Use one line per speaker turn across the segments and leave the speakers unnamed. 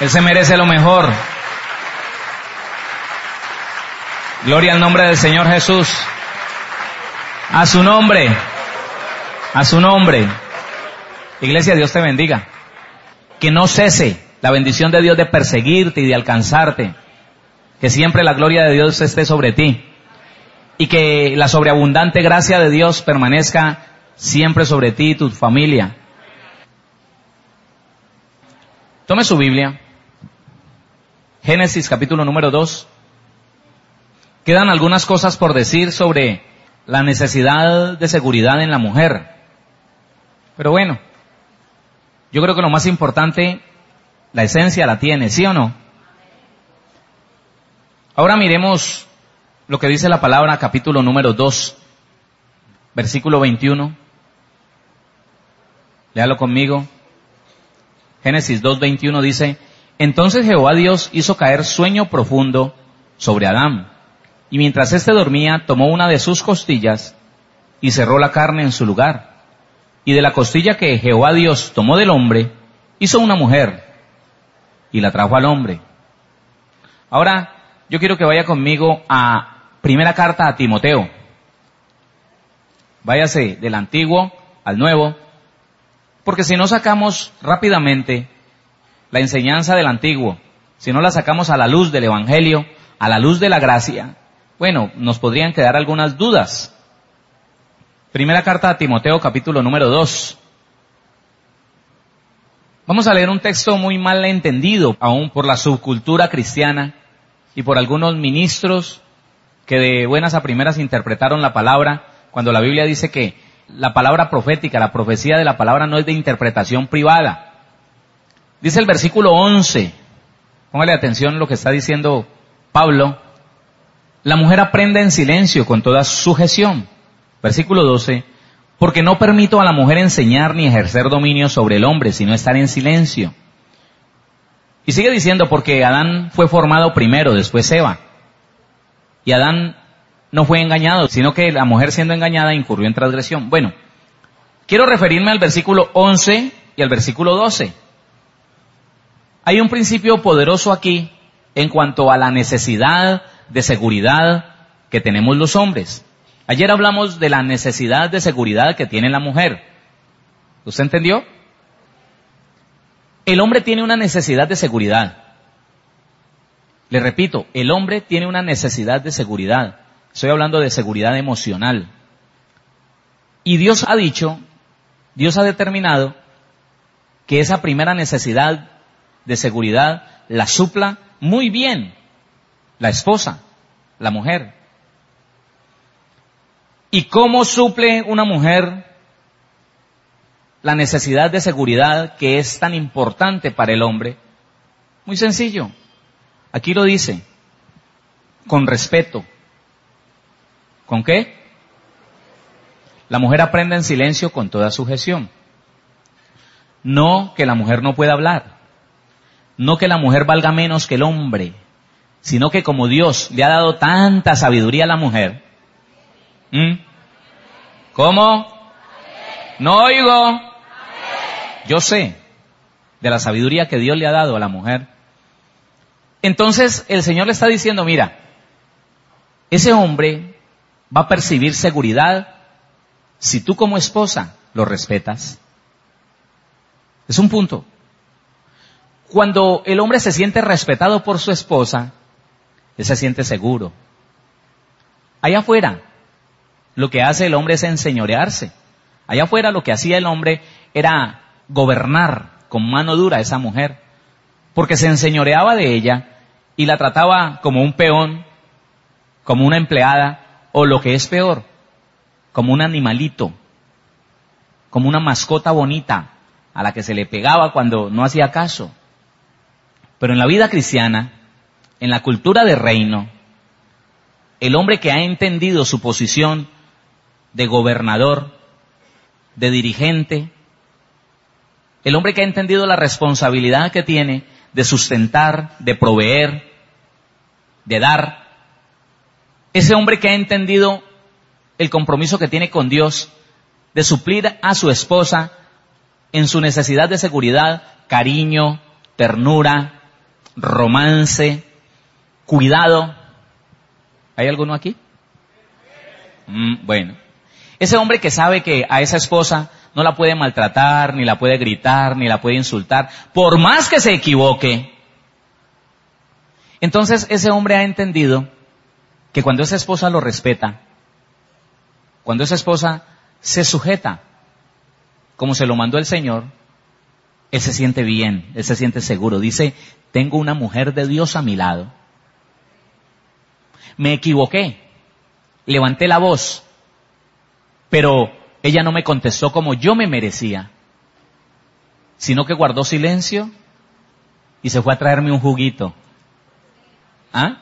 Él se merece lo mejor. Gloria al nombre del Señor Jesús. A su nombre. A su nombre. Iglesia, Dios te bendiga. Que no cese la bendición de Dios de perseguirte y de alcanzarte. Que siempre la gloria de Dios esté sobre ti. Y que la sobreabundante gracia de Dios permanezca siempre sobre ti y tu familia. Tome su Biblia. Génesis capítulo número 2. Quedan algunas cosas por decir sobre la necesidad de seguridad en la mujer. Pero bueno, yo creo que lo más importante, la esencia la tiene, ¿sí o no? Ahora miremos lo que dice la palabra capítulo número 2, versículo 21. Léalo conmigo. Génesis 2.21 dice, entonces Jehová Dios hizo caer sueño profundo sobre Adán, y mientras éste dormía, tomó una de sus costillas y cerró la carne en su lugar. Y de la costilla que Jehová Dios tomó del hombre, hizo una mujer y la trajo al hombre. Ahora, yo quiero que vaya conmigo a primera carta a Timoteo. Váyase del antiguo al nuevo, porque si no sacamos rápidamente la enseñanza del antiguo, si no la sacamos a la luz del Evangelio, a la luz de la gracia, bueno, nos podrían quedar algunas dudas. Primera carta a Timoteo capítulo número 2. Vamos a leer un texto muy mal entendido aún por la subcultura cristiana y por algunos ministros que de buenas a primeras interpretaron la palabra cuando la Biblia dice que la palabra profética, la profecía de la palabra no es de interpretación privada, Dice el versículo 11, póngale atención lo que está diciendo Pablo, la mujer aprende en silencio con toda sujeción. Versículo 12, porque no permito a la mujer enseñar ni ejercer dominio sobre el hombre, sino estar en silencio. Y sigue diciendo, porque Adán fue formado primero, después Eva. Y Adán no fue engañado, sino que la mujer siendo engañada incurrió en transgresión. Bueno, quiero referirme al versículo 11 y al versículo 12. Hay un principio poderoso aquí en cuanto a la necesidad de seguridad que tenemos los hombres. Ayer hablamos de la necesidad de seguridad que tiene la mujer. ¿Usted entendió? El hombre tiene una necesidad de seguridad. Le repito, el hombre tiene una necesidad de seguridad. Estoy hablando de seguridad emocional. Y Dios ha dicho, Dios ha determinado que esa primera necesidad de seguridad la supla muy bien la esposa, la mujer. ¿Y cómo suple una mujer la necesidad de seguridad que es tan importante para el hombre? Muy sencillo. Aquí lo dice. Con respeto. ¿Con qué? La mujer aprende en silencio con toda sujeción. No que la mujer no pueda hablar. No que la mujer valga menos que el hombre, sino que como Dios le ha dado tanta sabiduría a la mujer. ¿Cómo? No oigo. Yo sé de la sabiduría que Dios le ha dado a la mujer. Entonces el Señor le está diciendo, mira, ese hombre va a percibir seguridad si tú como esposa lo respetas. Es un punto. Cuando el hombre se siente respetado por su esposa, él se siente seguro. Allá afuera, lo que hace el hombre es enseñorearse. Allá afuera lo que hacía el hombre era gobernar con mano dura a esa mujer, porque se enseñoreaba de ella y la trataba como un peón, como una empleada, o lo que es peor, como un animalito, como una mascota bonita a la que se le pegaba cuando no hacía caso. Pero en la vida cristiana, en la cultura de reino, el hombre que ha entendido su posición de gobernador, de dirigente, el hombre que ha entendido la responsabilidad que tiene de sustentar, de proveer, de dar, ese hombre que ha entendido el compromiso que tiene con Dios de suplir a su esposa en su necesidad de seguridad, cariño, ternura, romance, cuidado. ¿Hay alguno aquí? Mm, bueno, ese hombre que sabe que a esa esposa no la puede maltratar, ni la puede gritar, ni la puede insultar, por más que se equivoque. Entonces ese hombre ha entendido que cuando esa esposa lo respeta, cuando esa esposa se sujeta, como se lo mandó el Señor, él se siente bien, él se siente seguro. Dice, tengo una mujer de Dios a mi lado. Me equivoqué, levanté la voz, pero ella no me contestó como yo me merecía, sino que guardó silencio y se fue a traerme un juguito. ¿Ah?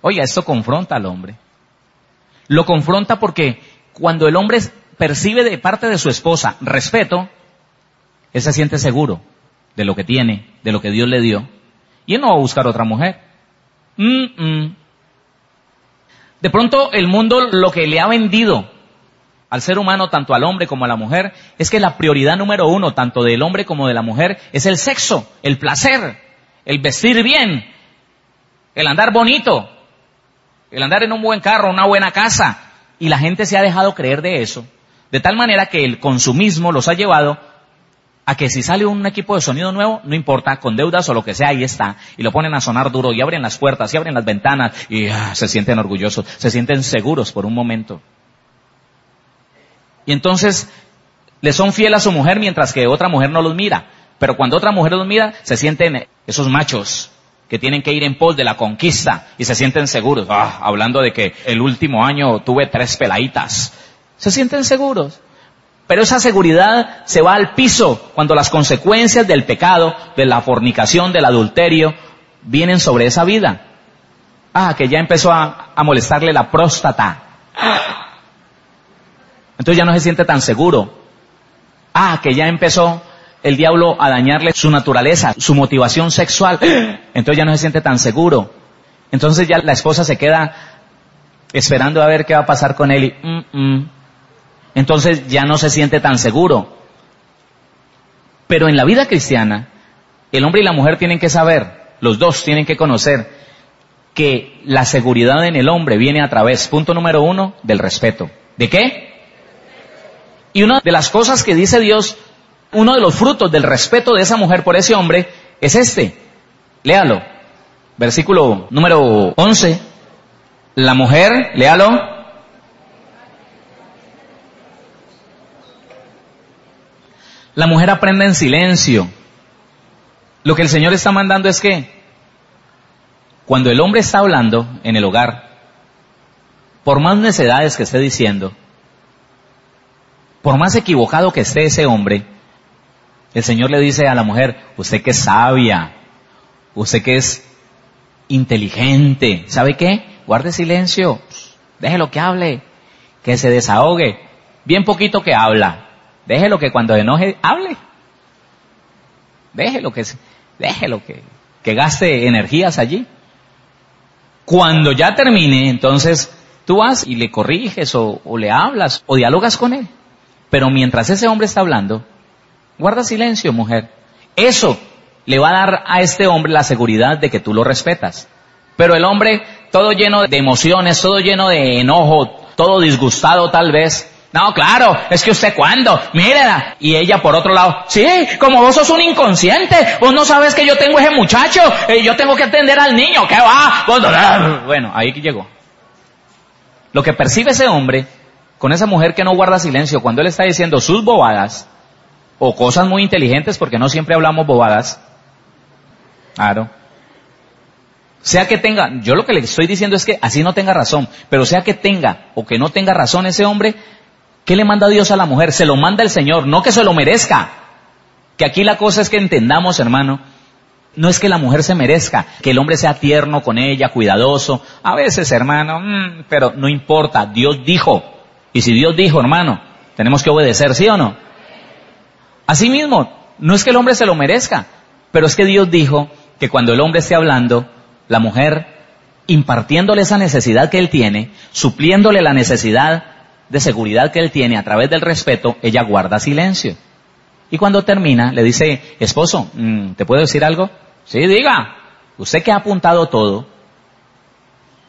Oiga, esto confronta al hombre. Lo confronta porque cuando el hombre percibe de parte de su esposa respeto, él se siente seguro de lo que tiene, de lo que Dios le dio, y él no va a buscar otra mujer. De pronto el mundo lo que le ha vendido al ser humano, tanto al hombre como a la mujer, es que la prioridad número uno, tanto del hombre como de la mujer, es el sexo, el placer, el vestir bien, el andar bonito, el andar en un buen carro, una buena casa. Y la gente se ha dejado creer de eso, de tal manera que el consumismo los ha llevado a que si sale un equipo de sonido nuevo, no importa, con deudas o lo que sea, ahí está, y lo ponen a sonar duro, y abren las puertas, y abren las ventanas, y ah, se sienten orgullosos, se sienten seguros por un momento. Y entonces le son fieles a su mujer mientras que otra mujer no los mira. Pero cuando otra mujer los mira, se sienten esos machos que tienen que ir en pos de la conquista y se sienten seguros. Ah, hablando de que el último año tuve tres peladitas. Se sienten seguros. Pero esa seguridad se va al piso cuando las consecuencias del pecado, de la fornicación, del adulterio, vienen sobre esa vida. Ah, que ya empezó a, molestarle la próstata. Entonces ya no se siente tan seguro. Ah, que ya empezó el diablo a dañarle su naturaleza, su motivación sexual. Entonces ya no se siente tan seguro. Entonces ya la esposa se queda esperando a ver qué va a pasar con él y, mm, mm, entonces ya no se siente tan seguro. Pero en la vida cristiana, el hombre y la mujer tienen que saber, los dos tienen que conocer que la seguridad en el hombre viene a través, punto número uno, del respeto. ¿De qué? Y una de las cosas que dice Dios, uno de los frutos del respeto de esa mujer por ese hombre, es este. Léalo. Versículo número 11. La mujer, léalo, La mujer aprende en silencio. Lo que el Señor está mandando es que cuando el hombre está hablando en el hogar, por más necedades que esté diciendo, por más equivocado que esté ese hombre, el Señor le dice a la mujer, usted que es sabia, usted que es inteligente, ¿sabe qué? Guarde silencio, déjelo que hable, que se desahogue, bien poquito que habla, Déjelo que cuando enoje hable. Déjelo que, déjelo que, que gaste energías allí. Cuando ya termine, entonces tú vas y le corriges o, o le hablas o dialogas con él. Pero mientras ese hombre está hablando, guarda silencio, mujer. Eso le va a dar a este hombre la seguridad de que tú lo respetas. Pero el hombre, todo lleno de emociones, todo lleno de enojo, todo disgustado tal vez, no, claro, es que usted cuando, mírela. Y ella por otro lado, sí, como vos sos un inconsciente, vos no sabes que yo tengo ese muchacho, y yo tengo que atender al niño, ¿qué va? Bueno, ahí llegó. Lo que percibe ese hombre con esa mujer que no guarda silencio cuando él está diciendo sus bobadas, o cosas muy inteligentes, porque no siempre hablamos bobadas, claro. Sea que tenga, yo lo que le estoy diciendo es que así no tenga razón, pero sea que tenga o que no tenga razón ese hombre, ¿qué le manda Dios a la mujer? Se lo manda el Señor, no que se lo merezca. Que aquí la cosa es que entendamos, hermano, no es que la mujer se merezca, que el hombre sea tierno con ella, cuidadoso. A veces, hermano, mm, pero no importa, Dios dijo. Y si Dios dijo, hermano, tenemos que obedecer, ¿sí o no? Asimismo, no es que el hombre se lo merezca, pero es que Dios dijo que cuando el hombre esté hablando, la mujer, impartiéndole esa necesidad que él tiene, supliéndole la necesidad de seguridad que él tiene a través del respeto, ella guarda silencio. Y cuando termina, le dice, esposo, mm, ¿te puedo decir algo? Sí, diga. Usted que ha apuntado todo,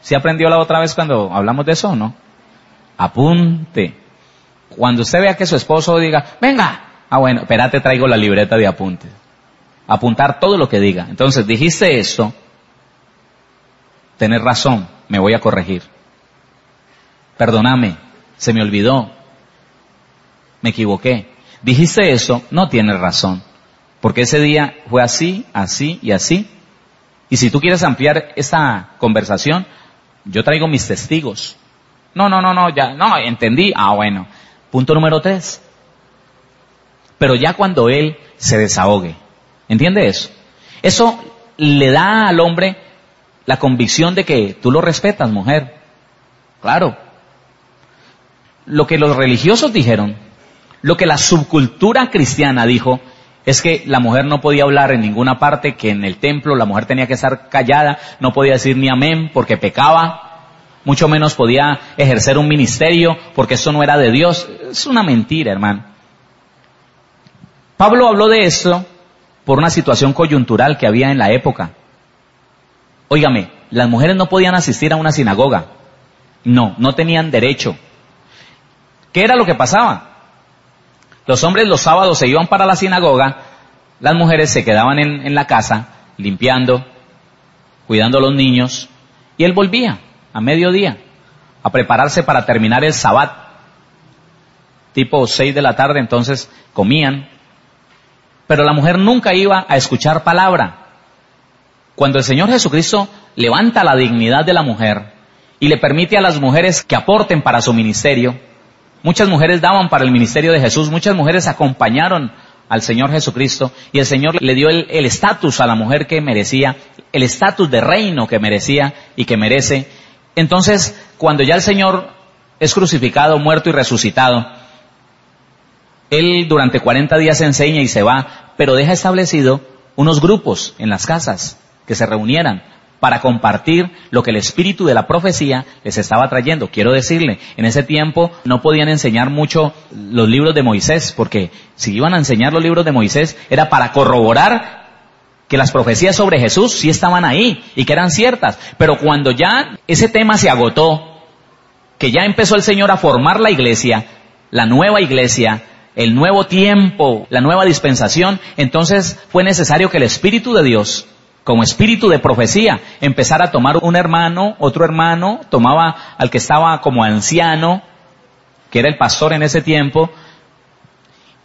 ¿se aprendió la otra vez cuando hablamos de eso no? Apunte. Cuando usted vea que su esposo diga, venga, ah bueno, espérate, traigo la libreta de apuntes. Apuntar todo lo que diga. Entonces, dijiste eso, tener razón, me voy a corregir. Perdóname, se me olvidó, me equivoqué. Dijiste eso, no tienes razón. Porque ese día fue así, así y así. Y si tú quieres ampliar esta conversación, yo traigo mis testigos. No, no, no, no, ya, no, entendí. Ah, bueno. Punto número tres. Pero ya cuando él se desahogue. ¿Entiende eso? Eso le da al hombre la convicción de que tú lo respetas, mujer. Claro. Lo que los religiosos dijeron, lo que la subcultura cristiana dijo, es que la mujer no podía hablar en ninguna parte, que en el templo la mujer tenía que estar callada, no podía decir ni amén porque pecaba, mucho menos podía ejercer un ministerio porque eso no era de Dios. Es una mentira, hermano. Pablo habló de esto por una situación coyuntural que había en la época. Óigame, las mujeres no podían asistir a una sinagoga. No, no tenían derecho. ¿Qué era lo que pasaba? Los hombres los sábados se iban para la sinagoga, las mujeres se quedaban en, la casa limpiando, cuidando a los niños, y él volvía a mediodía a prepararse para terminar el sabbat. Tipo seis de la tarde, entonces comían. Pero la mujer nunca iba a escuchar palabra. Cuando el Señor Jesucristo levanta la dignidad de la mujer y le permite a las mujeres que aporten para su ministerio, Muchas mujeres daban para el ministerio de Jesús, muchas mujeres acompañaron al Señor Jesucristo y el Señor le dio el estatus a la mujer que merecía, el estatus de reino que merecía y que merece. Entonces, cuando ya el Señor es crucificado, muerto y resucitado, Él durante 40 días enseña y se va, pero deja establecido unos grupos en las casas que se reunieran para compartir lo que el espíritu de la profecía les estaba trayendo. Quiero decirle, en ese tiempo no podían enseñar mucho los libros de Moisés, porque si iban a enseñar los libros de Moisés era para corroborar que las profecías sobre Jesús sí estaban ahí y que eran ciertas. Pero cuando ya ese tema se agotó, que ya empezó el Señor a formar la iglesia, la nueva iglesia, el nuevo tiempo, la nueva dispensación, entonces fue necesario que el Espíritu de Dios como espíritu de profecía, empezar a tomar un hermano, otro hermano, tomaba al que estaba como anciano, que era el pastor en ese tiempo,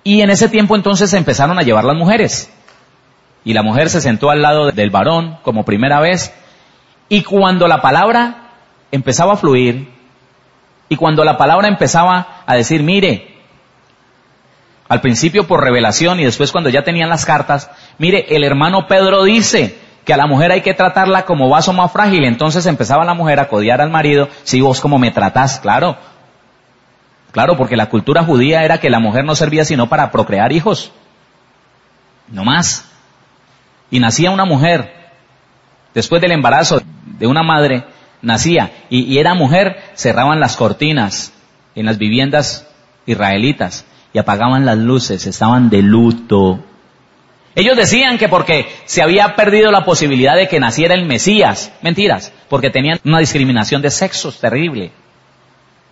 y en ese tiempo entonces se empezaron a llevar las mujeres. Y la mujer se sentó al lado del varón como primera vez, y cuando la palabra empezaba a fluir, y cuando la palabra empezaba a decir, mire, al principio por revelación y después cuando ya tenían las cartas, mire, el hermano Pedro dice, que a la mujer hay que tratarla como vaso más frágil. Entonces empezaba la mujer a codiar al marido, si vos como me tratás, claro. Claro, porque la cultura judía era que la mujer no servía sino para procrear hijos. No más. Y nacía una mujer, después del embarazo de una madre, nacía, y, y era mujer, cerraban las cortinas en las viviendas israelitas y apagaban las luces, estaban de luto. Ellos decían que porque se había perdido la posibilidad de que naciera el Mesías. Mentiras, porque tenían una discriminación de sexos terrible.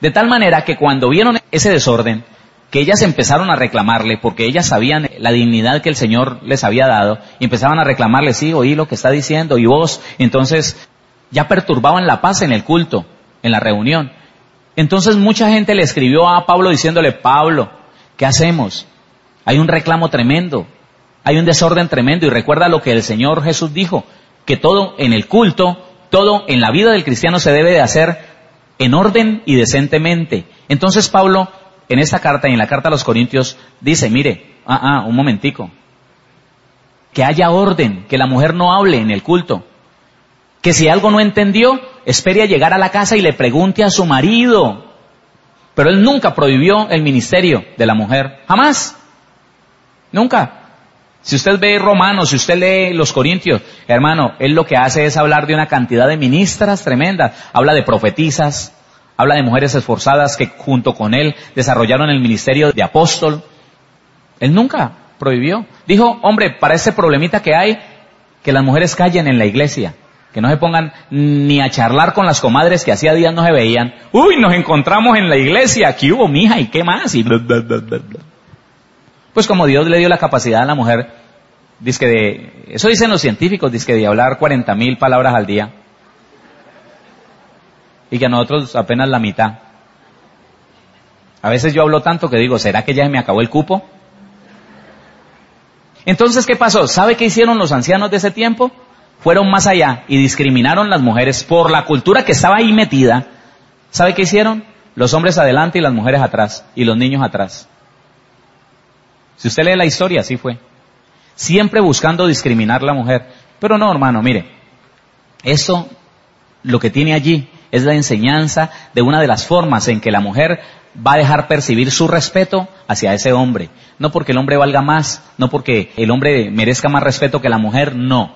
De tal manera que cuando vieron ese desorden, que ellas empezaron a reclamarle, porque ellas sabían la dignidad que el Señor les había dado, y empezaban a reclamarle, sí, oí lo que está diciendo, y vos, entonces ya perturbaban la paz en el culto, en la reunión. Entonces mucha gente le escribió a Pablo diciéndole, Pablo, ¿qué hacemos? Hay un reclamo tremendo, hay un desorden tremendo y recuerda lo que el Señor Jesús dijo, que todo en el culto, todo en la vida del cristiano se debe de hacer en orden y decentemente. Entonces Pablo, en esta carta y en la carta a los Corintios, dice, mire, ah, ah, un momentico, que haya orden, que la mujer no hable en el culto, que si algo no entendió, espere a llegar a la casa y le pregunte a su marido. Pero él nunca prohibió el ministerio de la mujer, jamás, nunca. Si usted ve Romanos, si usted lee los Corintios, hermano, él lo que hace es hablar de una cantidad de ministras tremendas. Habla de profetisas, habla de mujeres esforzadas que junto con él desarrollaron el ministerio de apóstol. Él nunca prohibió. Dijo, hombre, para ese problemita que hay, que las mujeres callen en la iglesia. Que no se pongan ni a charlar con las comadres que hacía días no se veían. Uy, nos encontramos en la iglesia, aquí hubo mija y qué más. Y pues como Dios le dio la capacidad a la mujer, dice de, eso dicen los científicos, dice de hablar 40 mil palabras al día. Y que a nosotros apenas la mitad. A veces yo hablo tanto que digo, ¿será que ya me acabó el cupo? Entonces, ¿qué pasó? ¿Sabe qué hicieron los ancianos de ese tiempo? Fueron más allá y discriminaron las mujeres por la cultura que estaba ahí metida. ¿Sabe qué hicieron? Los hombres adelante y las mujeres atrás, y los niños atrás. Si usted lee la historia, así fue. Siempre buscando discriminar a la mujer. Pero no, hermano, mire, eso lo que tiene allí es la enseñanza de una de las formas en que la mujer va a dejar percibir su respeto hacia ese hombre. No porque el hombre valga más, no porque el hombre merezca más respeto que la mujer, no.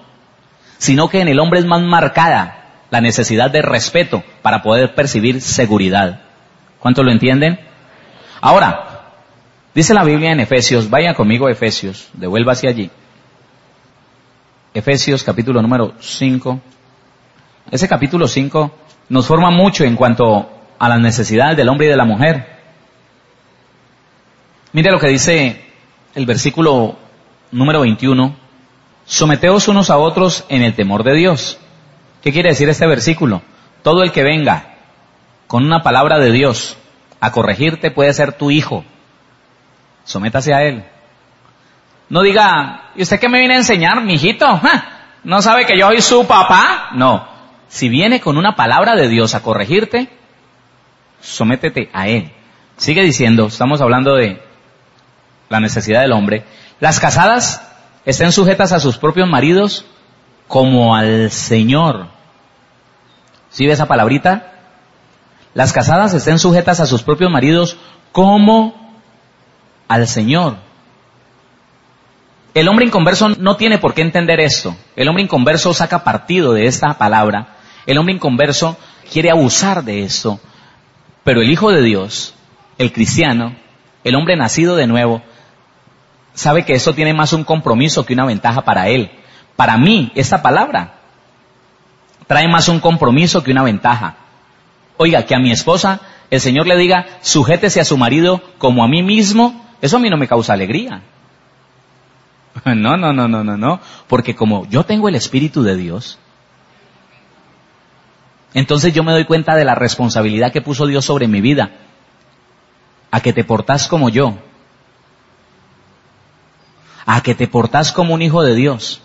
Sino que en el hombre es más marcada la necesidad de respeto para poder percibir seguridad. ¿Cuánto lo entienden? Ahora, Dice la Biblia en Efesios, vaya conmigo a Efesios, devuelva hacia allí. Efesios capítulo número 5. Ese capítulo 5 nos forma mucho en cuanto a las necesidades del hombre y de la mujer. Mire lo que dice el versículo número 21. Someteos unos a otros en el temor de Dios. ¿Qué quiere decir este versículo? Todo el que venga con una palabra de Dios a corregirte puede ser tu hijo, sométase a él. No diga, ¿y usted qué me viene a enseñar, mijito? ¿No sabe que yo soy su papá? No. Si viene con una palabra de Dios a corregirte, sométete a él. Sigue diciendo, estamos hablando de la necesidad del hombre. Las casadas estén sujetas a sus propios maridos como al Señor. ¿Sí ve esa palabrita? Las casadas estén sujetas a sus propios maridos como al Señor. El hombre inconverso no tiene por qué entender esto. El hombre inconverso saca partido de esta palabra. El hombre inconverso quiere abusar de esto. Pero el Hijo de Dios, el cristiano, el hombre nacido de nuevo, sabe que esto tiene más un compromiso que una ventaja para él. Para mí, esta palabra trae más un compromiso que una ventaja. Oiga, que a mi esposa el Señor le diga, sujétese a su marido como a mí mismo, eso a mí no me causa alegría. No, no, no, no, no, no. Porque como yo tengo el Espíritu de Dios, entonces yo me doy cuenta de la responsabilidad que puso Dios sobre mi vida. A que te portás como yo. A que te portás como un hijo de Dios.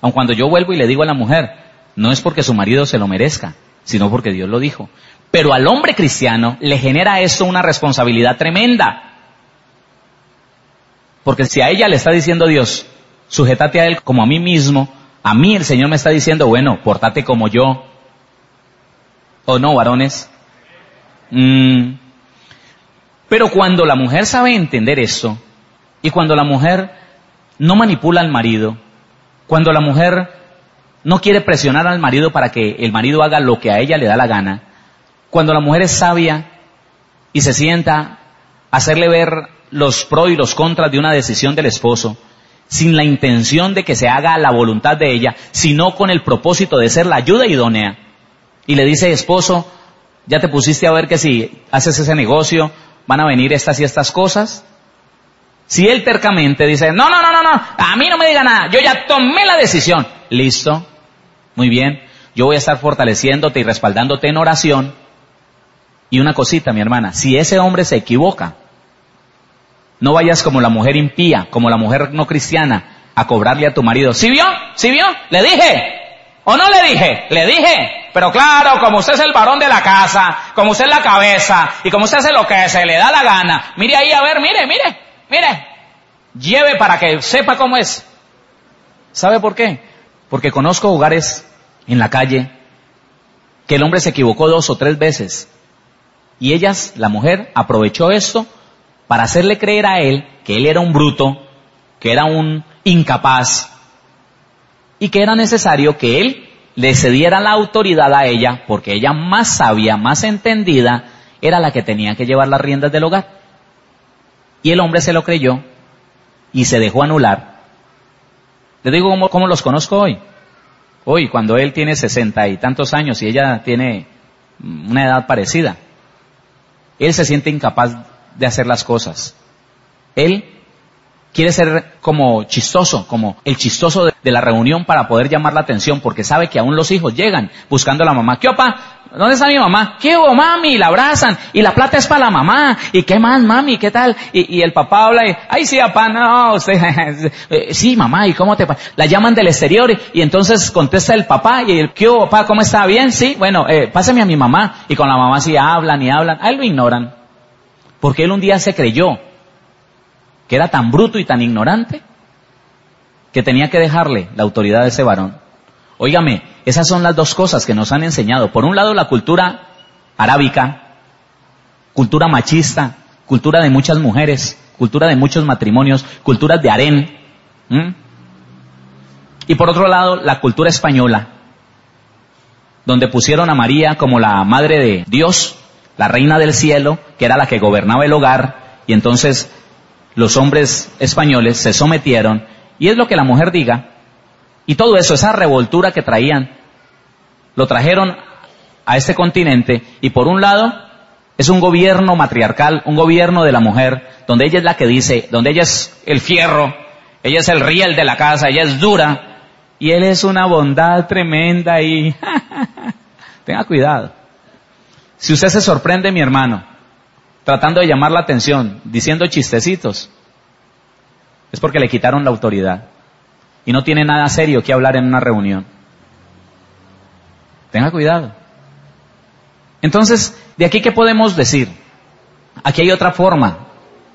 Aun cuando yo vuelvo y le digo a la mujer, no es porque su marido se lo merezca, sino porque Dios lo dijo. Pero al hombre cristiano le genera esto una responsabilidad tremenda. Porque si a ella le está diciendo Dios, sujétate a él como a mí mismo, a mí el Señor me está diciendo, bueno, portate como yo. ¿O no, varones? Mm. Pero cuando la mujer sabe entender eso, y cuando la mujer no manipula al marido, cuando la mujer no quiere presionar al marido para que el marido haga lo que a ella le da la gana, cuando la mujer es sabia y se sienta a hacerle ver los pros y los contras de una decisión del esposo, sin la intención de que se haga la voluntad de ella, sino con el propósito de ser la ayuda idónea. Y le dice, esposo, ya te pusiste a ver que si haces ese negocio van a venir estas y estas cosas. Si él tercamente dice, no, no, no, no, no, a mí no me diga nada, yo ya tomé la decisión. Listo, muy bien, yo voy a estar fortaleciéndote y respaldándote en oración y una cosita, mi hermana, si ese hombre se equivoca, no vayas como la mujer impía, como la mujer no cristiana, a cobrarle a tu marido. ¿Sí vio? ¿Sí vio? Le dije. ¿O no le dije? Le dije. Pero claro, como usted es el varón de la casa, como usted es la cabeza, y como usted hace lo que se le da la gana, mire ahí, a ver, mire, mire, mire. Lleve para que sepa cómo es. ¿Sabe por qué? Porque conozco hogares en la calle que el hombre se equivocó dos o tres veces. Y ellas, la mujer, aprovechó esto para hacerle creer a él que él era un bruto, que era un incapaz, y que era necesario que él le cediera la autoridad a ella, porque ella más sabia, más entendida, era la que tenía que llevar las riendas del hogar. Y el hombre se lo creyó y se dejó anular. Le digo cómo, los conozco hoy. Hoy, cuando él tiene sesenta y tantos años y ella tiene una edad parecida, él se siente incapaz de hacer las cosas. Él quiere ser como chistoso, como el chistoso de, la reunión para poder llamar la atención, porque sabe que aún los hijos llegan buscando a la mamá. ¿Qué opa? ¿Dónde está mi mamá? ¿Qué hubo, mami? La abrazan. Y la plata es para la mamá. ¿Y qué más, mami? ¿Qué tal? Y, el papá habla y, ay, sí, papá, no, usted, eh, sí, mamá, ¿y cómo te La llaman del exterior y, entonces contesta el papá y el, ¿qué hubo, papá? ¿Cómo está? ¿Bien? Sí, bueno, eh, pásame a mi mamá. Y con la mamá sí hablan y hablan. A él lo ignoran. Porque él un día se creyó que era tan bruto y tan ignorante que tenía que dejarle la autoridad de ese varón. Óigame, esas son las dos cosas que nos han enseñado. Por un lado, la cultura arábica, cultura machista, cultura de muchas mujeres, cultura de muchos matrimonios, culturas de harén. Y por otro lado, la cultura española, donde pusieron a María como la madre de Dios, la reina del cielo, que era la que gobernaba el hogar, y entonces los hombres españoles se sometieron, y es lo que la mujer diga, y todo eso, esa revoltura que traían, lo trajeron a este continente, y por un lado, es un gobierno matriarcal, un gobierno de la mujer, donde ella es la que dice, donde ella es el fierro, ella es el riel de la casa, ella es dura, y él es una bondad tremenda y tenga cuidado. Si usted se sorprende, mi hermano, tratando de llamar la atención, diciendo chistecitos, es porque le quitaron la autoridad y no tiene nada serio que hablar en una reunión. Tenga cuidado. Entonces, ¿de aquí qué podemos decir? Aquí hay otra forma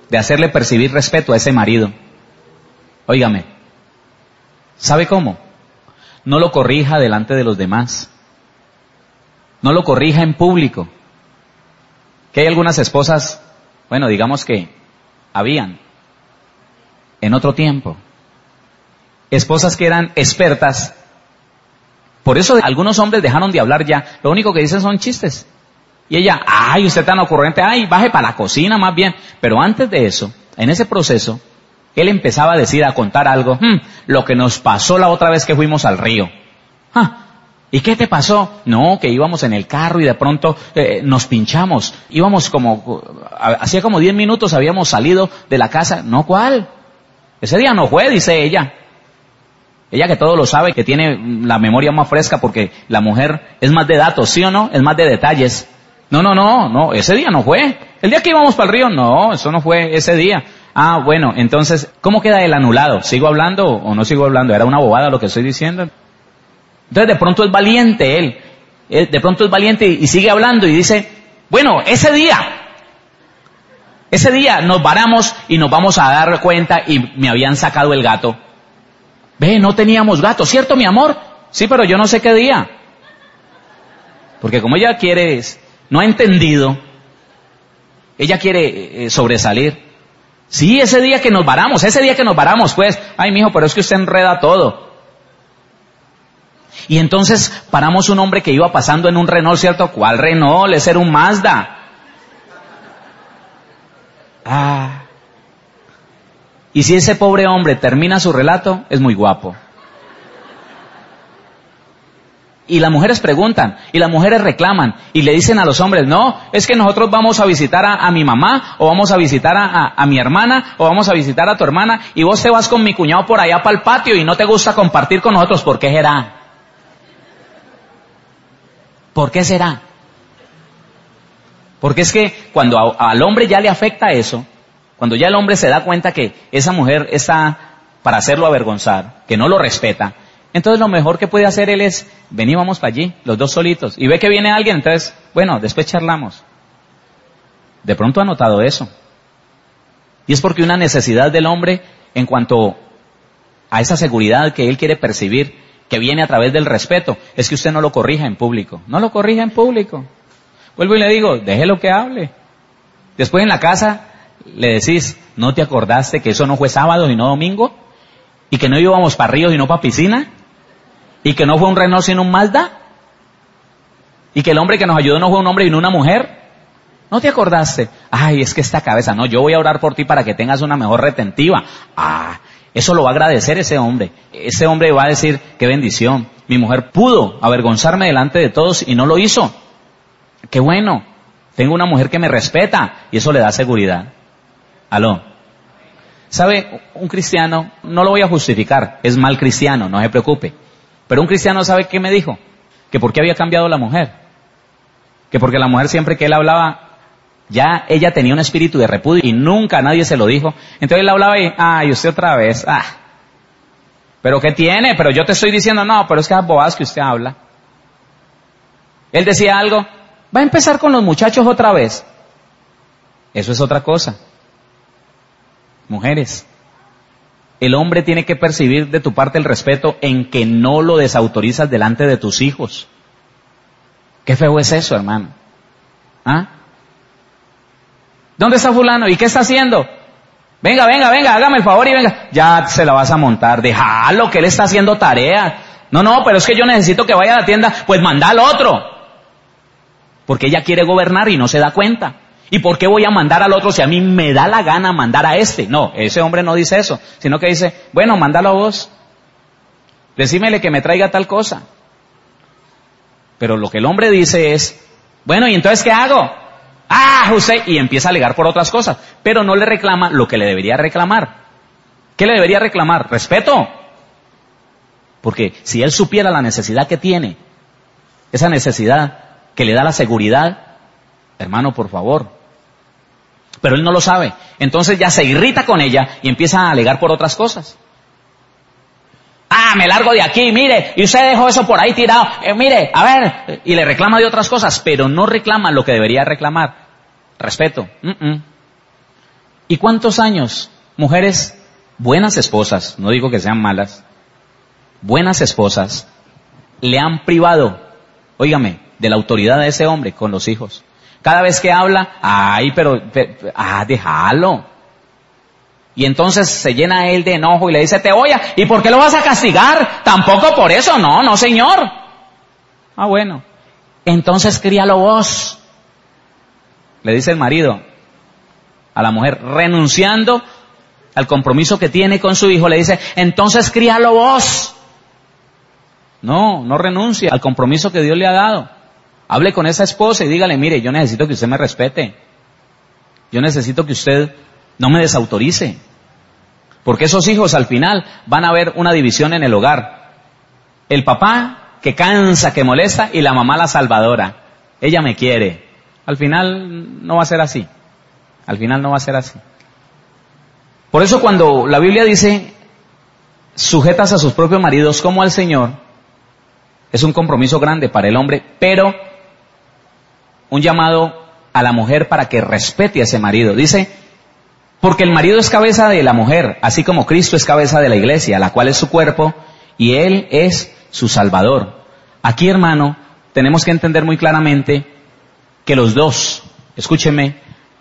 de hacerle percibir respeto a ese marido. Óigame, ¿sabe cómo? No lo corrija delante de los demás. No lo corrija en público. Que hay algunas esposas, bueno, digamos que habían en otro tiempo. Esposas que eran expertas. Por eso algunos hombres dejaron de hablar ya. Lo único que dicen son chistes. Y ella, ay, usted tan ocurrente, ay, baje para la cocina más bien. Pero antes de eso, en ese proceso, él empezaba a decir, a contar algo, hmm, lo que nos pasó la otra vez que fuimos al río. Ah, ¿Y qué te pasó? No, que íbamos en el carro y de pronto eh, nos pinchamos. Íbamos como, hacía como 10 minutos habíamos salido de la casa. No, ¿cuál? Ese día no fue, dice ella. Ella que todo lo sabe, que tiene la memoria más fresca porque la mujer es más de datos, ¿sí o no? Es más de detalles. No, no, no, no, ese día no fue. El día que íbamos para el río, no, eso no fue ese día. Ah, bueno, entonces, ¿cómo queda el anulado? ¿Sigo hablando o no sigo hablando? ¿Era una bobada lo que estoy diciendo? Entonces de pronto es valiente él, de pronto es valiente y sigue hablando y dice, bueno, ese día, ese día nos varamos y nos vamos a dar cuenta y me habían sacado el gato. Ve, no teníamos gato, ¿cierto mi amor? Sí, pero yo no sé qué día. Porque como ella quiere, no ha entendido, ella quiere eh, sobresalir. Sí, ese día que nos varamos, ese día que nos varamos, pues, ay mijo, pero es que usted enreda todo. Y entonces paramos un hombre que iba pasando en un Renault, ¿cierto? ¿Cuál Renault? Ese era un Mazda. Ah. Y si ese pobre hombre termina su relato, es muy guapo. Y las mujeres preguntan, y las mujeres reclaman, y le dicen a los hombres, no, es que nosotros vamos a visitar a, mi mamá, o vamos a visitar a, mi hermana, o vamos a visitar a tu hermana, y vos te vas con mi cuñado por allá para el patio y no te gusta compartir con nosotros, ¿por qué será? ¿Por qué será? Porque es que cuando al hombre ya le afecta eso, cuando ya el hombre se da cuenta que esa mujer está para hacerlo avergonzar, que no lo respeta, entonces lo mejor que puede hacer él es, vení, vamos para allí, los dos solitos, y ve que viene alguien, entonces, bueno, después charlamos. De pronto ha notado eso. Y es porque una necesidad del hombre en cuanto a esa seguridad que él quiere percibir, que viene a través del respeto, es que usted no lo corrija en público. No lo corrija en público. Vuelvo y le digo, déjelo que hable. Después en la casa le decís, ¿no te acordaste que eso no fue sábado y no domingo? ¿Y que no íbamos para ríos y no para piscina? ¿Y que no fue un Renault sino un Mazda? ¿Y que el hombre que nos ayudó no fue un hombre y no una mujer? ¿No te acordaste? Ay, es que esta cabeza, no, yo voy a orar por ti para que tengas una mejor retentiva. Ah, eso lo va a agradecer ese hombre. Ese hombre va a decir, qué bendición. Mi mujer pudo avergonzarme delante de todos y no lo hizo. Qué bueno. Tengo una mujer que me respeta y eso le da seguridad. Aló. ¿Sabe? Un cristiano, no lo voy a justificar, es mal cristiano, no se preocupe. Pero un cristiano sabe qué me dijo? Que por qué había cambiado la mujer. Que porque la mujer siempre que él hablaba ya ella tenía un espíritu de repudio y nunca nadie se lo dijo. Entonces él hablaba y, ay, usted otra vez, ah. Pero ¿qué tiene? Pero yo te estoy diciendo, no, pero es que es bobadas que usted habla. Él decía algo, va a empezar con los muchachos otra vez. Eso es otra cosa. Mujeres, el hombre tiene que percibir de tu parte el respeto en que no lo desautorizas delante de tus hijos. Qué feo es eso, hermano. ¿Ah? ¿Dónde está fulano? ¿Y qué está haciendo? Venga, venga, venga, hágame el favor y venga. Ya se la vas a montar. Déjalo, que él está haciendo tarea. No, no, pero es que yo necesito que vaya a la tienda. Pues manda al otro. Porque ella quiere gobernar y no se da cuenta. ¿Y por qué voy a mandar al otro si a mí me da la gana mandar a este? No, ese hombre no dice eso, sino que dice, bueno, mándalo a vos. Decímele que me traiga tal cosa. Pero lo que el hombre dice es, bueno, ¿y entonces qué hago? Ah, usted, y empieza a alegar por otras cosas, pero no le reclama lo que le debería reclamar. ¿Qué le debería reclamar? Respeto. Porque si él supiera la necesidad que tiene, esa necesidad que le da la seguridad, hermano, por favor. Pero él no lo sabe. Entonces ya se irrita con ella y empieza a alegar por otras cosas. Ah, me largo de aquí, mire, y usted dejó eso por ahí tirado, eh, mire, a ver, y le reclama de otras cosas, pero no reclama lo que debería reclamar. Respeto. ¿Y cuántos años, mujeres, buenas esposas, no digo que sean malas, buenas esposas, le han privado, óigame, de la autoridad de ese hombre con los hijos? Cada vez que habla, ay, pero, ah, déjalo. Y entonces se llena él de enojo y le dice, te voy a, ¿y por qué lo vas a castigar? Tampoco por eso, no, no señor. Ah, bueno. Entonces críalo vos. Le dice el marido a la mujer, renunciando al compromiso que tiene con su hijo, le dice, entonces críalo vos. No, no renuncia al compromiso que Dios le ha dado. Hable con esa esposa y dígale, mire, yo necesito que usted me respete. Yo necesito que usted no me desautorice. Porque esos hijos al final van a ver una división en el hogar. El papá que cansa, que molesta y la mamá la salvadora. Ella me quiere. Al final no va a ser así. Al final no va a ser así. Por eso cuando la Biblia dice sujetas a sus propios maridos como al Señor, es un compromiso grande para el hombre, pero un llamado a la mujer para que respete a ese marido. Dice, porque el marido es cabeza de la mujer, así como Cristo es cabeza de la iglesia, la cual es su cuerpo, y Él es su Salvador. Aquí, hermano, tenemos que entender muy claramente que los dos, escúcheme,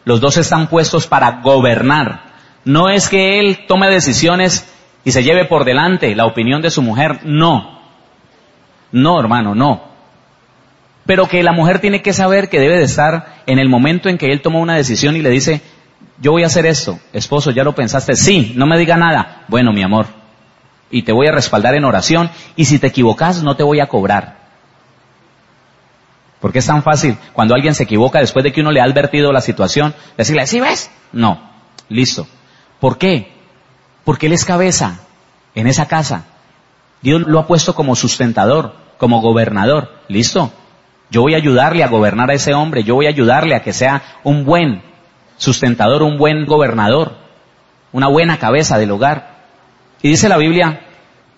los dos están puestos para gobernar. No es que Él tome decisiones y se lleve por delante la opinión de su mujer, no. No, hermano, no. Pero que la mujer tiene que saber que debe de estar en el momento en que Él toma una decisión y le dice, yo voy a hacer esto, esposo, ¿ya lo pensaste? Sí, no me diga nada. Bueno, mi amor, y te voy a respaldar en oración, y si te equivocas, no te voy a cobrar. Porque es tan fácil, cuando alguien se equivoca después de que uno le ha advertido la situación, decirle, ¿sí ves? No, listo. ¿Por qué? Porque él es cabeza en esa casa. Dios lo ha puesto como sustentador, como gobernador. ¿Listo? Yo voy a ayudarle a gobernar a ese hombre, yo voy a ayudarle a que sea un buen sustentador, un buen gobernador, una buena cabeza del hogar. Y dice la Biblia,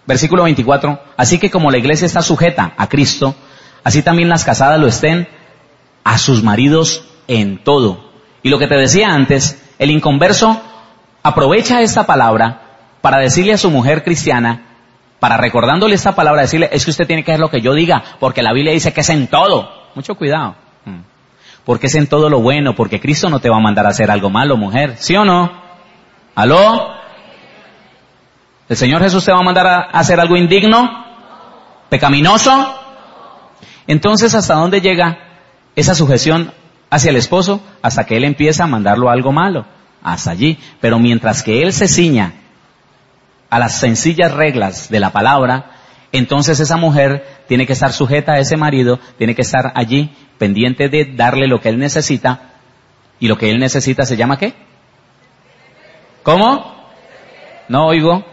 versículo 24, así que como la iglesia está sujeta a Cristo, así también las casadas lo estén a sus maridos en todo. Y lo que te decía antes, el inconverso aprovecha esta palabra para decirle a su mujer cristiana, para recordándole esta palabra, decirle, es que usted tiene que hacer lo que yo diga, porque la Biblia dice que es en todo. Mucho cuidado. Mm. Porque es en todo lo bueno, porque Cristo no te va a mandar a hacer algo malo, mujer. ¿Sí o no? ¿Aló? ¿El Señor Jesús te va a mandar a hacer algo indigno? ¿Pecaminoso? Entonces, ¿hasta dónde llega esa sujeción hacia el esposo? Hasta que él empieza a mandarlo algo malo. Hasta allí. Pero mientras que él se ciña a las sencillas reglas de la palabra, entonces esa mujer tiene que estar sujeta a ese marido, tiene que estar allí pendiente de darle lo que él necesita. Y lo que él necesita se llama qué? ¿Cómo? No oigo.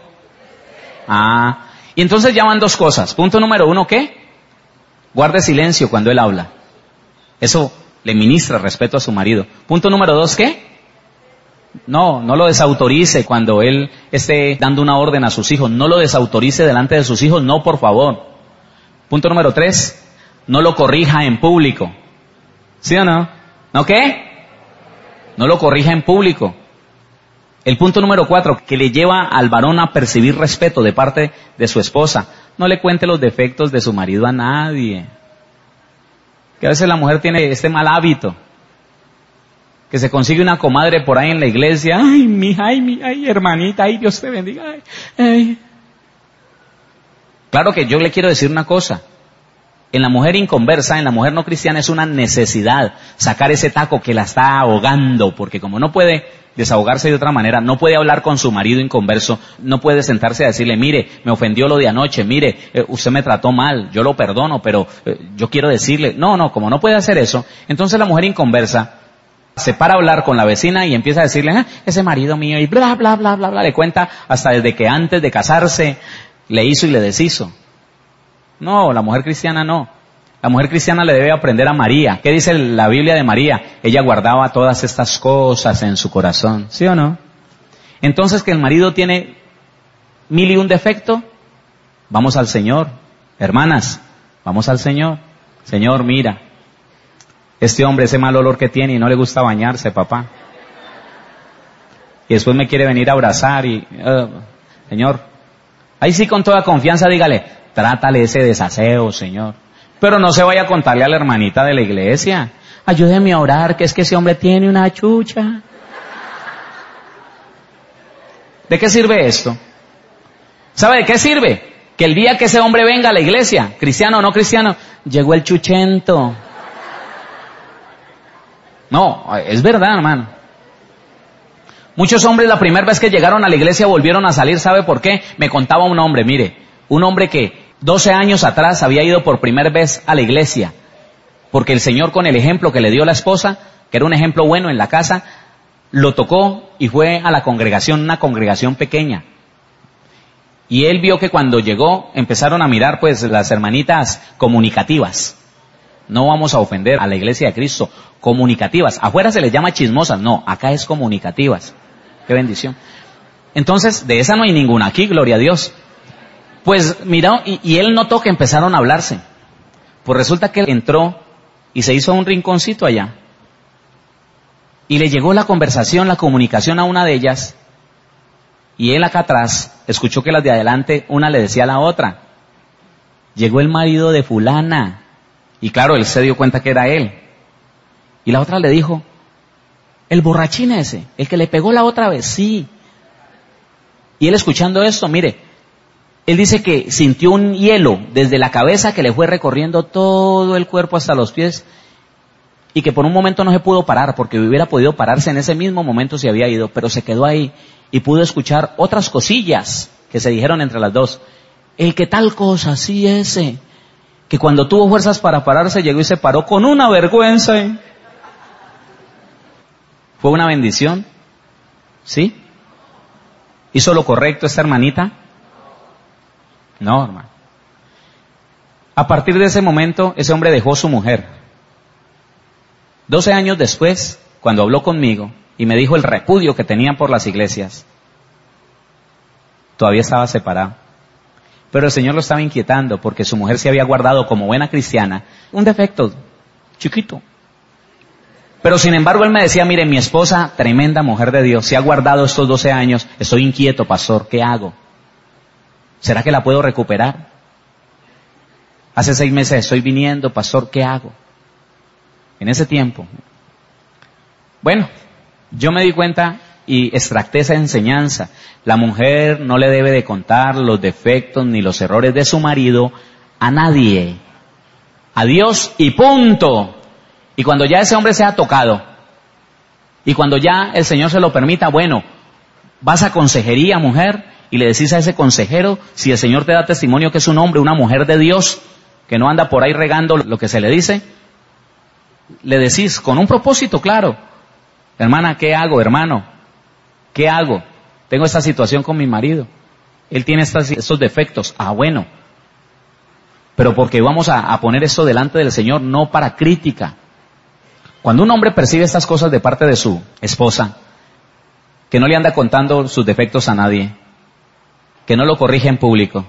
Ah. Y entonces llaman dos cosas. Punto número uno, ¿qué? Guarde silencio cuando él habla. Eso le ministra respeto a su marido. Punto número dos, ¿qué? No, no lo desautorice cuando él esté dando una orden a sus hijos. No lo desautorice delante de sus hijos, no, por favor. Punto número tres, no lo corrija en público. ¿Sí o no? ¿No qué? No lo corrija en público. El punto número cuatro, que le lleva al varón a percibir respeto de parte de su esposa. No le cuente los defectos de su marido a nadie. Que a veces la mujer tiene este mal hábito. Que se consigue una comadre por ahí en la iglesia. Ay, mi, ay, mi, ay, hermanita, ay, Dios te bendiga. ay. Claro que yo le quiero decir una cosa. En la mujer inconversa, en la mujer no cristiana es una necesidad sacar ese taco que la está ahogando, porque como no puede desahogarse de otra manera, no puede hablar con su marido inconverso, no puede sentarse a decirle, mire, me ofendió lo de anoche, mire, eh, usted me trató mal, yo lo perdono, pero eh, yo quiero decirle, no, no, como no puede hacer eso, entonces la mujer inconversa se para a hablar con la vecina y empieza a decirle, ah, ese marido mío, y bla, bla, bla, bla, bla, le cuenta hasta desde que antes de casarse le hizo y le deshizo. No, la mujer cristiana no. La mujer cristiana le debe aprender a María. ¿Qué dice la Biblia de María? Ella guardaba todas estas cosas en su corazón. ¿Sí o no? Entonces que el marido tiene mil y un defecto, vamos al Señor. Hermanas, vamos al Señor. Señor, mira, este hombre, ese mal olor que tiene y no le gusta bañarse, papá. Y después me quiere venir a abrazar y, uh, Señor, ahí sí con toda confianza dígale, trátale ese desaseo, Señor. Pero no se vaya a contarle a la hermanita de la iglesia. Ayúdeme a orar, que es que ese hombre tiene una chucha. ¿De qué sirve esto? ¿Sabe de qué sirve? Que el día que ese hombre venga a la iglesia, cristiano o no cristiano, llegó el chuchento. No, es verdad, hermano. Muchos hombres la primera vez que llegaron a la iglesia volvieron a salir, ¿sabe por qué? Me contaba un hombre, mire, un hombre que 12 años atrás había ido por primera vez a la iglesia, porque el Señor con el ejemplo que le dio la esposa, que era un ejemplo bueno en la casa, lo tocó y fue a la congregación, una congregación pequeña. Y él vio que cuando llegó empezaron a mirar pues las hermanitas comunicativas. No vamos a ofender a la iglesia de Cristo, comunicativas. Afuera se les llama chismosas, no, acá es comunicativas. Qué bendición. Entonces, de esa no hay ninguna aquí, gloria a Dios. Pues mira, y, él notó que empezaron a hablarse. Pues resulta que él entró y se hizo un rinconcito allá. Y le llegó la conversación, la comunicación a una de ellas. Y él acá atrás escuchó que las de adelante, una le decía a la otra, llegó el marido de fulana. Y claro, él se dio cuenta que era él. Y la otra le dijo, el borrachín ese, el que le pegó la otra vez, sí. Y él escuchando esto, mire, él dice que sintió un hielo desde la cabeza que le fue recorriendo todo el cuerpo hasta los pies y que por un momento no se pudo parar porque hubiera podido pararse en ese mismo momento si había ido, pero se quedó ahí y pudo escuchar otras cosillas que se dijeron entre las dos. El que tal cosa, sí ese, que cuando tuvo fuerzas para pararse llegó y se paró con una vergüenza. ¿Fue una bendición? ¿Sí? ¿Hizo lo correcto esta hermanita? No, hermano. A partir de ese momento, ese hombre dejó su mujer. Doce años después, cuando habló conmigo y me dijo el repudio que tenían por las iglesias, todavía estaba separado. Pero el Señor lo estaba inquietando porque su mujer se había guardado como buena cristiana un defecto chiquito. Pero sin embargo él me decía, mire, mi esposa, tremenda mujer de Dios, se ha guardado estos 12 años, estoy inquieto, pastor, ¿qué hago? ¿Será que la puedo recuperar? Hace seis meses estoy viniendo, pastor, ¿qué hago? En ese tiempo. Bueno, yo me di cuenta y extracté esa enseñanza. La mujer no le debe de contar los defectos ni los errores de su marido a nadie. A Dios y punto. Y cuando ya ese hombre sea tocado, y cuando ya el Señor se lo permita, bueno, vas a consejería, mujer, y le decís a ese consejero, si el Señor te da testimonio que es un hombre, una mujer de Dios, que no anda por ahí regando lo que se le dice, le decís con un propósito claro, hermana, ¿qué hago, hermano? ¿Qué hago? Tengo esta situación con mi marido. Él tiene estos defectos. Ah, bueno. Pero porque vamos a, a poner esto delante del Señor, no para crítica. Cuando un hombre percibe estas cosas de parte de su esposa, que no le anda contando sus defectos a nadie, que no lo corrige en público,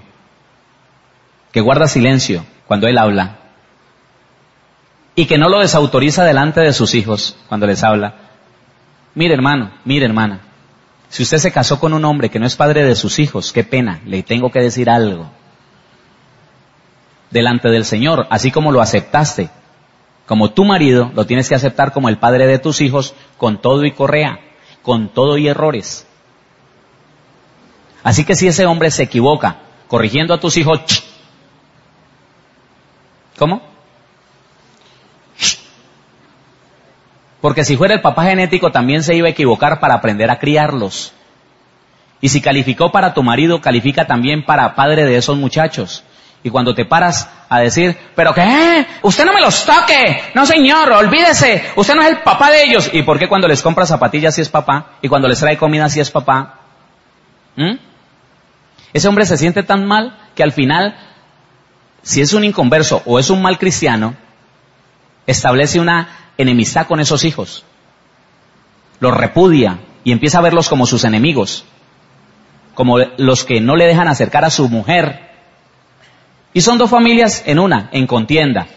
que guarda silencio cuando él habla, y que no lo desautoriza delante de sus hijos cuando les habla. Mire hermano, mire hermana, si usted se casó con un hombre que no es padre de sus hijos, qué pena, le tengo que decir algo. Delante del Señor, así como lo aceptaste, como tu marido, lo tienes que aceptar como el padre de tus hijos, con todo y correa, con todo y errores. Así que si ese hombre se equivoca corrigiendo a tus hijos, ¿cómo? Porque si fuera el papá genético también se iba a equivocar para aprender a criarlos. Y si calificó para tu marido, califica también para padre de esos muchachos. Y cuando te paras a decir, pero qué, usted no me los toque, no señor, olvídese, usted no es el papá de ellos. ¿Y por qué cuando les compra zapatillas sí es papá? Y cuando les trae comida sí es papá? ¿Mm? Ese hombre se siente tan mal que al final, si es un inconverso o es un mal cristiano, establece una enemistad con esos hijos. Los repudia y empieza a verlos como sus enemigos, como los que no le dejan acercar a su mujer y son dos familias en una, en contienda.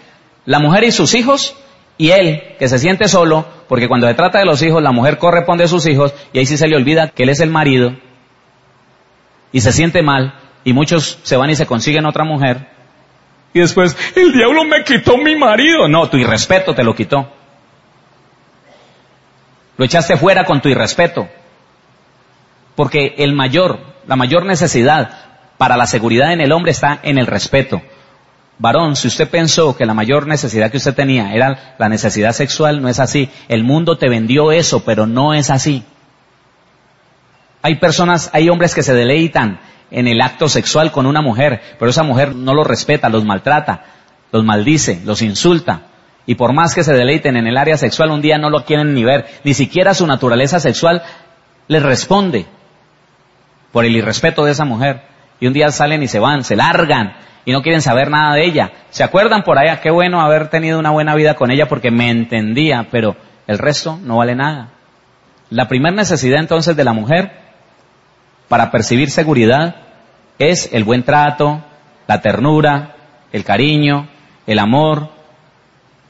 La mujer y sus hijos y él, que se siente solo, porque cuando se trata de los hijos, la mujer corresponde a sus hijos y ahí sí se le olvida que él es el marido y se siente mal y muchos se van y se consiguen otra mujer y después, el diablo me quitó mi marido. No, tu irrespeto te lo quitó. Lo echaste fuera con tu irrespeto. Porque el mayor, la mayor necesidad para la seguridad en el hombre está en el respeto. Varón, si usted pensó que la mayor necesidad que usted tenía era la necesidad sexual, no es así. El mundo te vendió eso, pero no es así. Hay personas, hay hombres que se deleitan en el acto sexual con una mujer, pero esa mujer no los respeta, los maltrata, los maldice, los insulta. Y por más que se deleiten en el área sexual, un día no lo quieren ni ver. Ni siquiera su naturaleza sexual les responde por el irrespeto de esa mujer y un día salen y se van, se largan y no quieren saber nada de ella. ¿Se acuerdan por allá? Qué bueno haber tenido una buena vida con ella porque me entendía, pero el resto no vale nada. La primera necesidad entonces de la mujer para percibir seguridad es el buen trato, la ternura, el cariño, el amor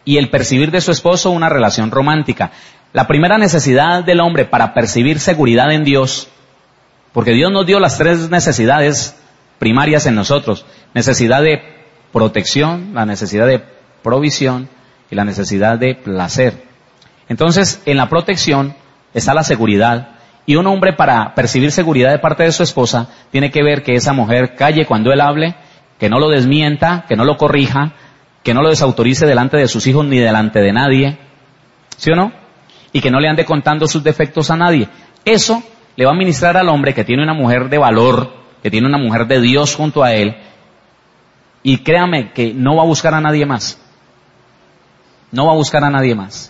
y el percibir de su esposo una relación romántica. La primera necesidad del hombre para percibir seguridad en Dios porque Dios nos dio las tres necesidades primarias en nosotros. Necesidad de protección, la necesidad de provisión y la necesidad de placer. Entonces, en la protección está la seguridad. Y un hombre para percibir seguridad de parte de su esposa tiene que ver que esa mujer calle cuando él hable, que no lo desmienta, que no lo corrija, que no lo desautorice delante de sus hijos ni delante de nadie. ¿Sí o no? Y que no le ande contando sus defectos a nadie. Eso le va a ministrar al hombre que tiene una mujer de valor, que tiene una mujer de Dios junto a él, y créame que no va a buscar a nadie más. No va a buscar a nadie más.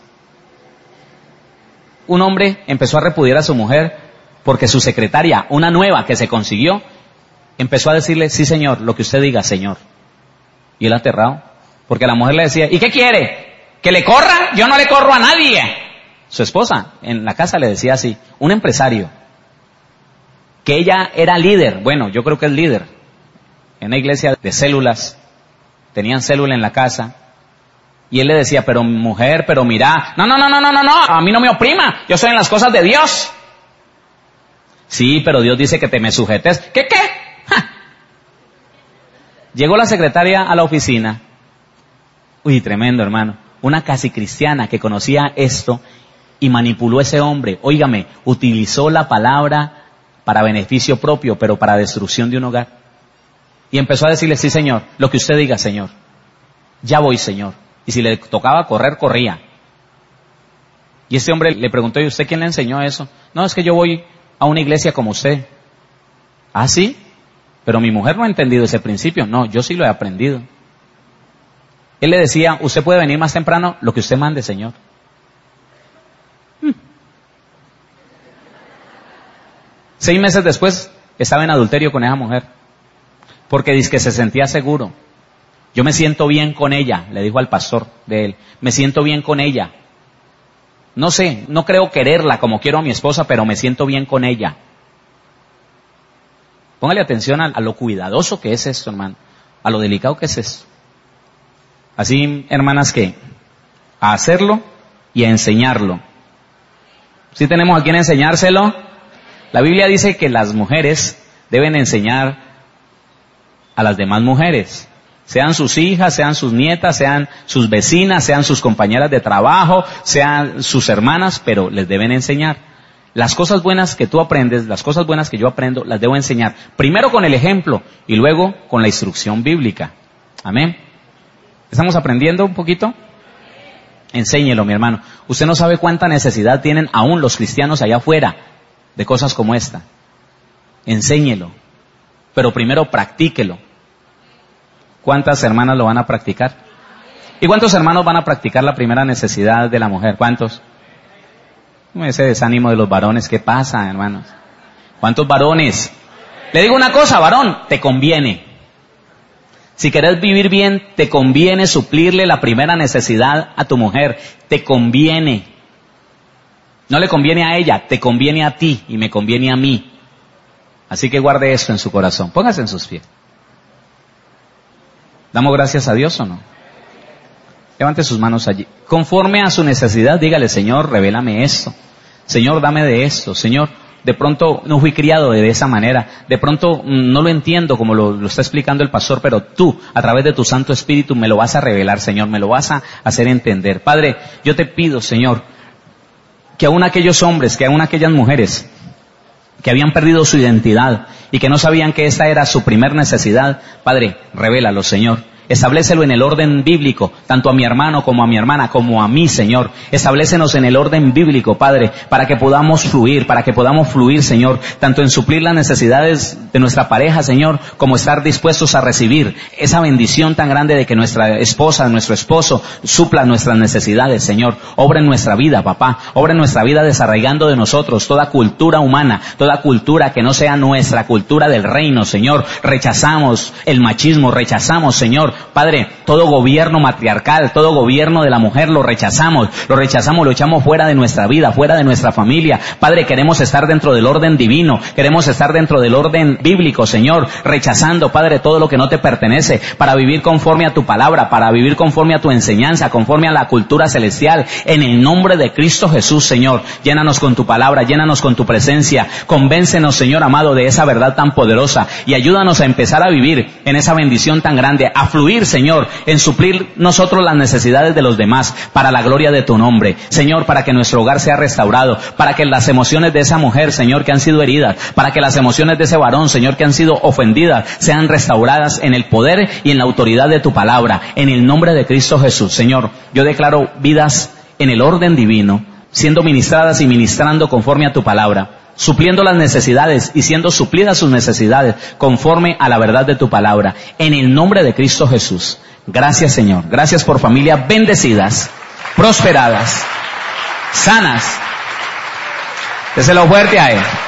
Un hombre empezó a repudiar a su mujer porque su secretaria, una nueva que se consiguió, empezó a decirle, sí señor, lo que usted diga, señor. Y él aterrado, porque la mujer le decía, ¿y qué quiere? ¿Que le corra? Yo no le corro a nadie. Su esposa en la casa le decía así, un empresario, que ella era líder. Bueno, yo creo que es líder. En una iglesia de células, tenían célula en la casa. Y él le decía, pero mujer, pero mira, no, no, no, no, no, no, no, a mí no me oprima, yo soy en las cosas de Dios. Sí, pero Dios dice que te me sujetes. ¿Qué, qué? Llegó la secretaria a la oficina. Uy, tremendo hermano. Una casi cristiana que conocía esto y manipuló a ese hombre. Óigame, utilizó la palabra para beneficio propio, pero para destrucción de un hogar. Y empezó a decirle, sí Señor, lo que usted diga Señor. Ya voy Señor. Y si le tocaba correr, corría. Y este hombre le preguntó, ¿y usted quién le enseñó eso? No, es que yo voy a una iglesia como usted. ¿Ah, sí? Pero mi mujer no ha entendido ese principio. No, yo sí lo he aprendido. Él le decía, usted puede venir más temprano, lo que usted mande, Señor. Hmm. Seis meses después estaba en adulterio con esa mujer. Porque dice que se sentía seguro. Yo me siento bien con ella, le dijo al pastor de él. Me siento bien con ella. No sé, no creo quererla como quiero a mi esposa, pero me siento bien con ella. Póngale atención a, lo cuidadoso que es esto, hermano. A lo delicado que es esto. Así, hermanas, que a hacerlo y a enseñarlo. ¿Sí tenemos a quien enseñárselo? La Biblia dice que las mujeres deben enseñar a las demás mujeres sean sus hijas, sean sus nietas, sean sus vecinas, sean sus compañeras de trabajo, sean sus hermanas, pero les deben enseñar. Las cosas buenas que tú aprendes, las cosas buenas que yo aprendo, las debo enseñar. Primero con el ejemplo y luego con la instrucción bíblica. Amén. ¿Estamos aprendiendo un poquito? Enséñelo, mi hermano. Usted no sabe cuánta necesidad tienen aún los cristianos allá afuera de cosas como esta. Enséñelo. Pero primero practíquelo. ¿Cuántas hermanas lo van a practicar? ¿Y cuántos hermanos van a practicar la primera necesidad de la mujer? ¿Cuántos? Ese desánimo de los varones, ¿qué pasa, hermanos? ¿Cuántos varones? Le digo una cosa, varón, te conviene. Si querés vivir bien, te conviene suplirle la primera necesidad a tu mujer. Te conviene. No le conviene a ella, te conviene a ti y me conviene a mí. Así que guarde esto en su corazón. Póngase en sus pies. ¿Damos gracias a Dios o no? Levante sus manos allí. Conforme a su necesidad, dígale, Señor, revélame esto. Señor, dame de esto. Señor, de pronto no fui criado de esa manera. De pronto mm, no lo entiendo como lo, está explicando el pastor, pero tú, a través de tu Santo Espíritu, me lo vas a revelar, Señor, me lo vas a hacer entender. Padre, yo te pido, Señor, que aún aquellos hombres, que aún aquellas mujeres que habían perdido su identidad y que no sabían que esta era su primer necesidad, Padre, revélalo, Señor. Establecelo en el orden bíblico, tanto a mi hermano como a mi hermana, como a mí, Señor. Establecenos en el orden bíblico, Padre, para que podamos fluir, para que podamos fluir, Señor, tanto en suplir las necesidades de nuestra pareja, Señor, como estar dispuestos a recibir esa bendición tan grande de que nuestra esposa, nuestro esposo, supla nuestras necesidades, Señor. Obra en nuestra vida, papá. Obra en nuestra vida desarraigando de nosotros toda cultura humana, toda cultura que no sea nuestra cultura del reino, Señor. Rechazamos el machismo, rechazamos, Señor, Padre, todo gobierno matriarcal, todo gobierno de la mujer lo rechazamos, lo rechazamos, lo echamos fuera de nuestra vida, fuera de nuestra familia. Padre, queremos estar dentro del orden divino, queremos estar dentro del orden bíblico, Señor, rechazando, Padre, todo lo que no te pertenece, para vivir conforme a tu palabra, para vivir conforme a tu enseñanza, conforme a la cultura celestial. En el nombre de Cristo Jesús, Señor, llénanos con tu palabra, llénanos con tu presencia, convéncenos, Señor amado, de esa verdad tan poderosa y ayúdanos a empezar a vivir en esa bendición tan grande, a fluir Señor, en suplir nosotros las necesidades de los demás para la gloria de tu nombre. Señor, para que nuestro hogar sea restaurado, para que las emociones de esa mujer, Señor, que han sido heridas, para que las emociones de ese varón, Señor, que han sido ofendidas, sean restauradas en el poder y en la autoridad de tu palabra, en el nombre de Cristo Jesús. Señor, yo declaro vidas en el orden divino, siendo ministradas y ministrando conforme a tu palabra supliendo las necesidades y siendo suplidas sus necesidades conforme a la verdad de tu palabra. En el nombre de Cristo Jesús. Gracias Señor. Gracias por familias bendecidas, prosperadas, sanas. Déselo fuerte a Él.